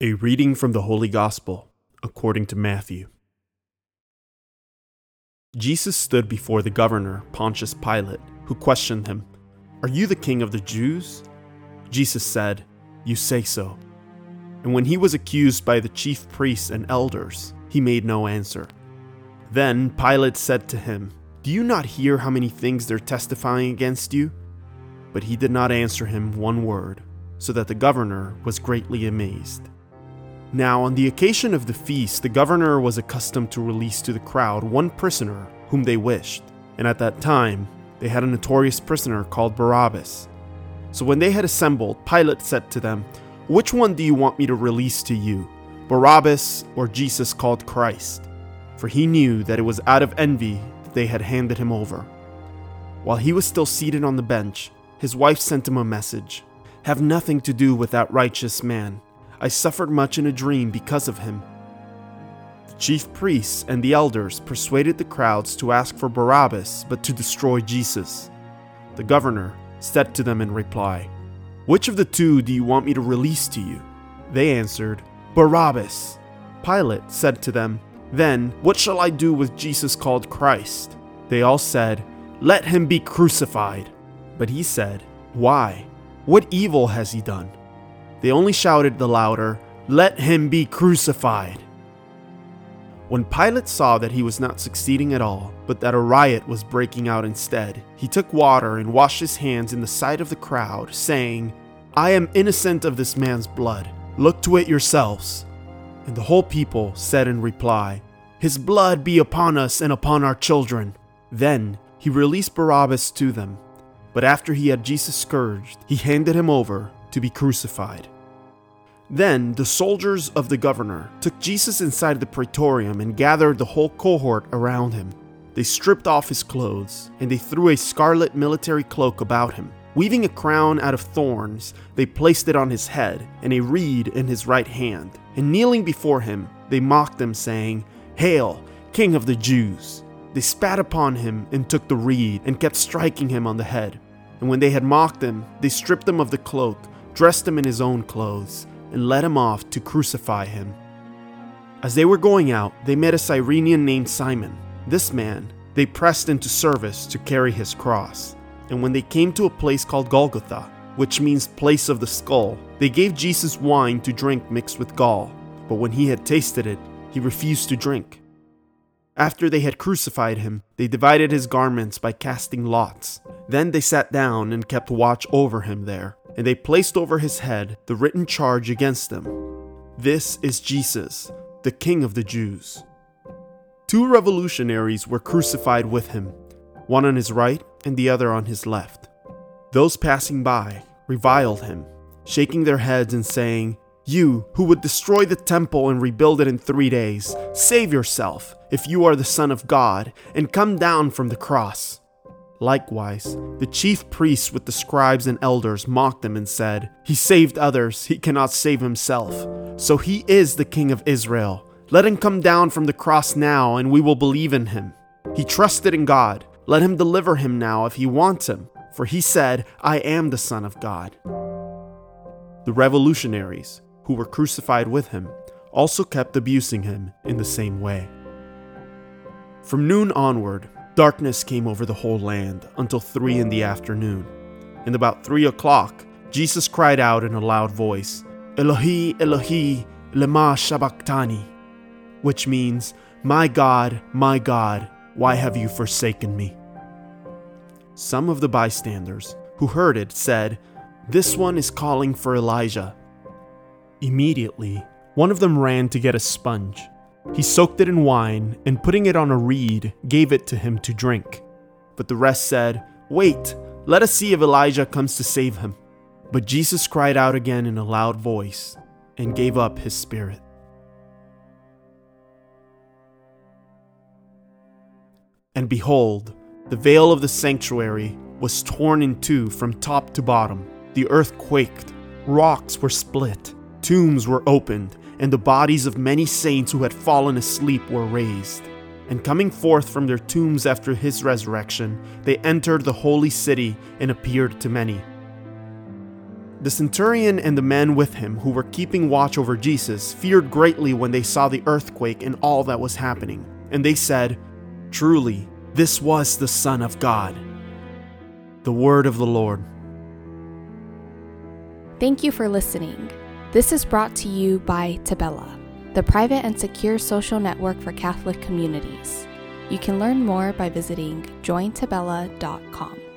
A reading from the Holy Gospel according to Matthew. Jesus stood before the governor, Pontius Pilate, who questioned him, Are you the king of the Jews? Jesus said, You say so. And when he was accused by the chief priests and elders, he made no answer. Then Pilate said to him, Do you not hear how many things they're testifying against you? But he did not answer him one word, so that the governor was greatly amazed. Now, on the occasion of the feast, the governor was accustomed to release to the crowd one prisoner whom they wished, and at that time they had a notorious prisoner called Barabbas. So when they had assembled, Pilate said to them, Which one do you want me to release to you, Barabbas or Jesus called Christ? For he knew that it was out of envy that they had handed him over. While he was still seated on the bench, his wife sent him a message Have nothing to do with that righteous man I suffered much in a dream because of him. The chief priests and the elders persuaded the crowds to ask for Barabbas, but to destroy Jesus. The governor said to them in reply, Which of the two do you want me to release to you? They answered, Barabbas. Pilate said to them, Then what shall I do with Jesus called Christ? They all said, Let him be crucified. But he said, Why? What evil has he done? They only shouted the louder, Let him be crucified! When Pilate saw that he was not succeeding at all, but that a riot was breaking out instead, he took water and washed his hands in the sight of the crowd, saying, I am innocent of this man's blood. Look to it yourselves. And the whole people said in reply, His blood be upon us and upon our children. Then he released Barabbas to them. But after he had Jesus scourged, he handed him over to be crucified. Then the soldiers of the governor took Jesus inside the praetorium and gathered the whole cohort around him. They stripped off his clothes, and they threw a scarlet military cloak about him. Weaving a crown out of thorns, they placed it on his head, and a reed in his right hand. And kneeling before him, they mocked him, saying, Hail, King of the Jews! They spat upon him and took the reed, and kept striking him on the head. And when they had mocked him, they stripped him of the cloak dressed him in his own clothes, and led him off to crucify him. As they were going out, they met a Cyrenian named Simon. This man they pressed into service to carry his cross. And when they came to a place called Golgotha, which means place of the skull, they gave Jesus wine to drink mixed with gall. But when he had tasted it, he refused to drink. After they had crucified him, they divided his garments by casting lots. Then they sat down and kept watch over him there and they placed over his head the written charge against him This is Jesus, the King of the Jews. Two revolutionaries were crucified with him, one on his right and the other on his left. Those passing by reviled him, shaking their heads and saying, You who would destroy the temple and rebuild it in three days, save yourself if you are the Son of God, and come down from the cross. Likewise, the chief priests with the scribes and elders mocked him and said, He saved others, he cannot save himself. So he is the king of Israel. Let him come down from the cross now, and we will believe in him. He trusted in God. Let him deliver him now if he wants him, for he said, I am the Son of God. The revolutionaries, who were crucified with him, also kept abusing him in the same way. From noon onward, Darkness came over the whole land until three in the afternoon. And about three o'clock, Jesus cried out in a loud voice, Elohi, Elohi, lema sabachthani, which means, My God, my God, why have you forsaken me? Some of the bystanders who heard it said, This one is calling for Elijah. Immediately, one of them ran to get a sponge he soaked it in wine and putting it on a reed, gave it to him to drink. But the rest said, Wait, let us see if Elijah comes to save him. But Jesus cried out again in a loud voice and gave up his spirit. And behold, the veil of the sanctuary was torn in two from top to bottom. The earth quaked, rocks were split, tombs were opened and the bodies of many saints who had fallen asleep were raised. And coming forth from their tombs after his resurrection, they entered the holy city and appeared to many. The centurion and the men with him who were keeping watch over Jesus feared greatly when they saw the earthquake and all that was happening, and they said, Truly, this was the Son of God. The word of the Lord. Thank you for listening. This is brought to you by Tabella, the private and secure social network for Catholic communities. You can learn more by visiting jointabella.com.